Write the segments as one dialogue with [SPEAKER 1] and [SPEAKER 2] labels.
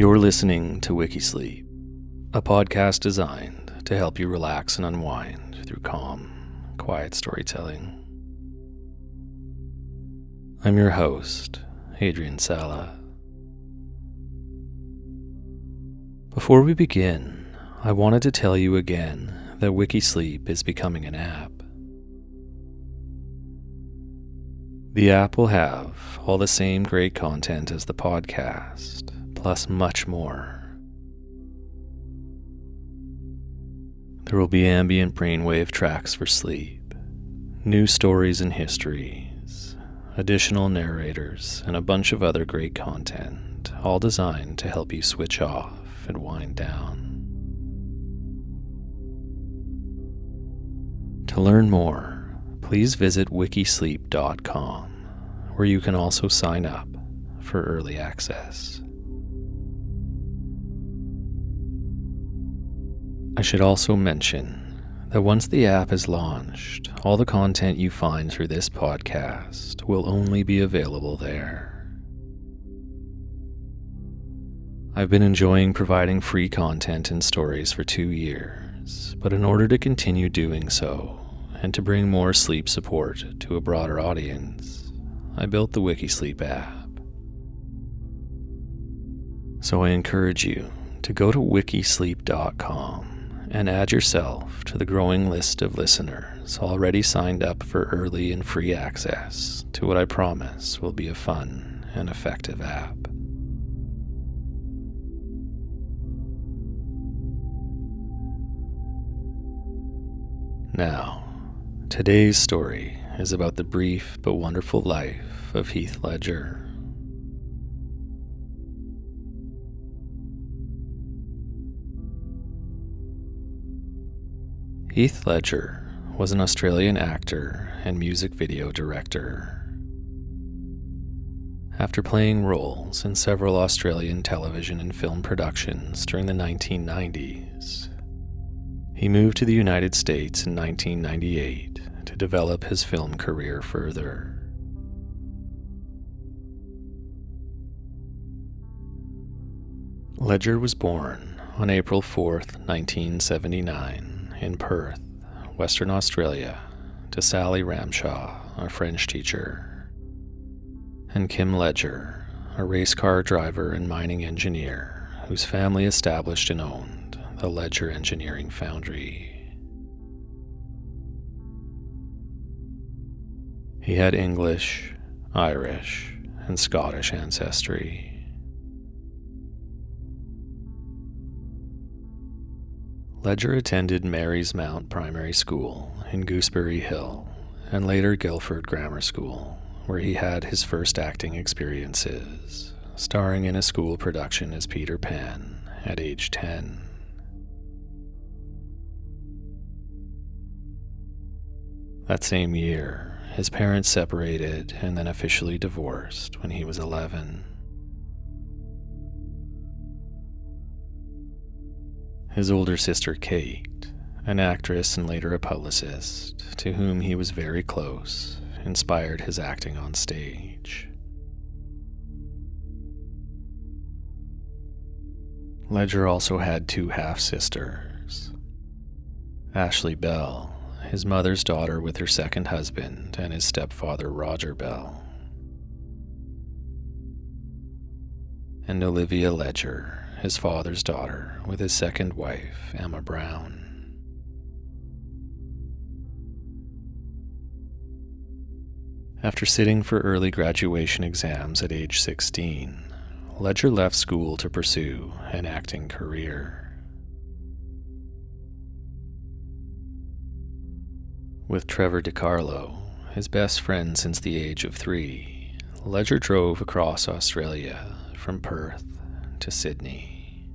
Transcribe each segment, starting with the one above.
[SPEAKER 1] You're listening to Wikisleep, a podcast designed to help you relax and unwind through calm, quiet storytelling. I'm your host, Adrian Sala. Before we begin, I wanted to tell you again that Wikisleep is becoming an app. The app will have all the same great content as the podcast, plus much more. There will be ambient brainwave tracks for sleep, new stories and histories, additional narrators, and a bunch of other great content, all designed to help you switch off and wind down. To learn more, please visit wikisleep.com, where you can also sign up for early access. I should also mention that once the app is launched, all the content you find through this podcast will only be available there. I've been enjoying providing free content and stories for two years, but in order to continue doing so and to bring more sleep support to a broader audience, I built the Wikisleep app. So I encourage you to go to wikisleep.com and add yourself to the growing list of listeners already signed up for early and free access to what I promise will be a fun and effective app. Now, today's story is about the brief but wonderful life of Heath Ledger. Heath Ledger was an Australian actor and music video director. After playing roles in several Australian television and film productions during the 1990s, he moved to the United States in 1998 to develop his film career further. Ledger was born on April 4, 1979 in Perth, Western Australia, to Sally Ramshaw, a French teacher, and Kim Ledger, a race car driver and mining engineer whose family established and owned the Ledger Engineering Foundry. He had English, Irish, and Scottish ancestry. Ledger attended Mary's Mount Primary School in Gooseberry Hill and later Guildford Grammar School, where he had his first acting experiences, starring in a school production as Peter Pan at age 10. That same year, his parents separated and then officially divorced when he was 11. His older sister, Kate, an actress and later a publicist, to whom he was very close, inspired his acting on stage. Ledger also had two half sisters Ashley Bell, his mother's daughter with her second husband, and his stepfather, Roger Bell, and Olivia Ledger, his father's daughter, with his second wife, Emma Brown. After sitting for early graduation exams at age 16, Ledger left school to pursue an acting career. With Trevor DiCarlo, his best friend since the age of three, Ledger drove across Australia from Perth to Sydney.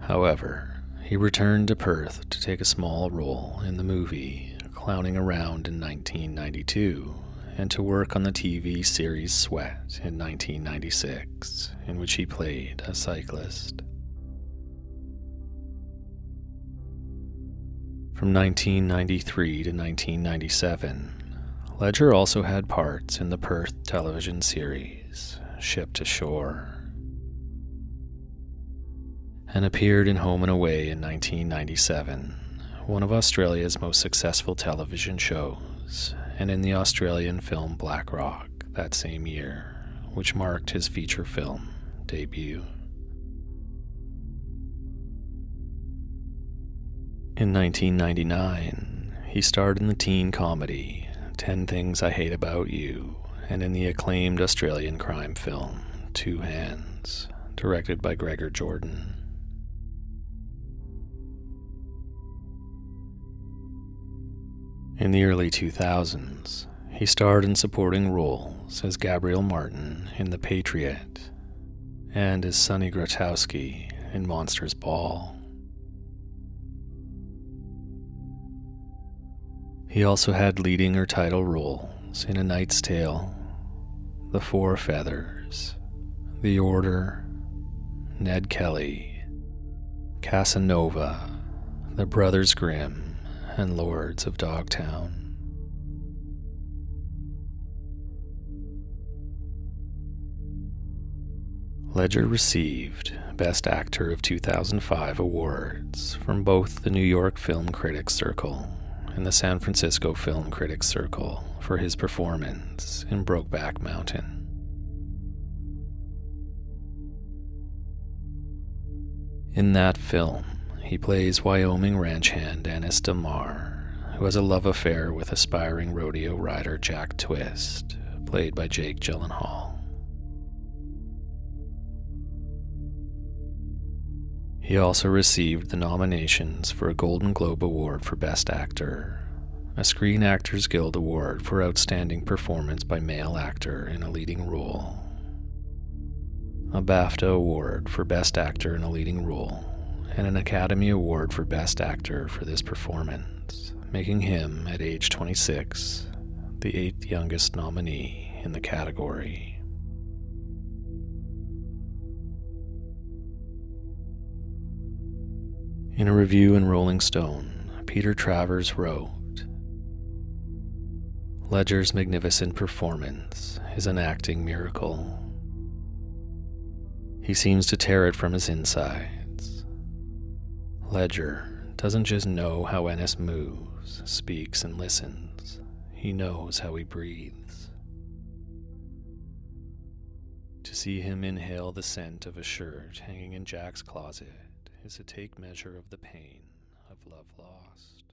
[SPEAKER 1] However, he returned to Perth to take a small role in the movie Clowning Around in 1992 and to work on the TV series Sweat in 1996, in which he played a cyclist. From 1993 to 1997, Ledger also had parts in the Perth television series Ship to Shore, and appeared in Home and Away in 1997, one of Australia's most successful television shows, and in the Australian film Black Rock that same year, which marked his feature film debut. In 1999, he starred in the teen comedy 10 Things I Hate About You and in the acclaimed Australian crime film Two Hands, directed by Gregor Jordan. In the early 2000s, he starred in supporting roles as Gabriel Martin in The Patriot and as Sonny Grotowski in Monsters Ball. He also had leading or title roles in A Knight's Tale, The Four Feathers, The Order, Ned Kelly, Casanova, The Brothers Grimm, and Lords of Dogtown. Ledger received Best Actor of 2005 awards from both the New York Film Critics Circle and the San Francisco Film Critics Circle for his performance in Brokeback Mountain. In that film, he plays Wyoming ranch hand Ennis Del Mar, who has a love affair with aspiring rodeo rider Jack Twist, played by Jake Gyllenhaal. He also received the nominations for a Golden Globe Award for Best Actor, a Screen Actors Guild Award for Outstanding Performance by Male Actor in a Leading Role, a BAFTA Award for Best Actor in a Leading Role, and an Academy Award for Best Actor for this performance, making him, at age 26, the eighth youngest nominee in the category. In a review in Rolling Stone, Peter Travers wrote Ledger's magnificent performance is an acting miracle. He seems to tear it from his insides. Ledger doesn't just know how Ennis moves, speaks, and listens, he knows how he breathes. To see him inhale the scent of a shirt hanging in Jack's closet is to take measure of the pain of love lost.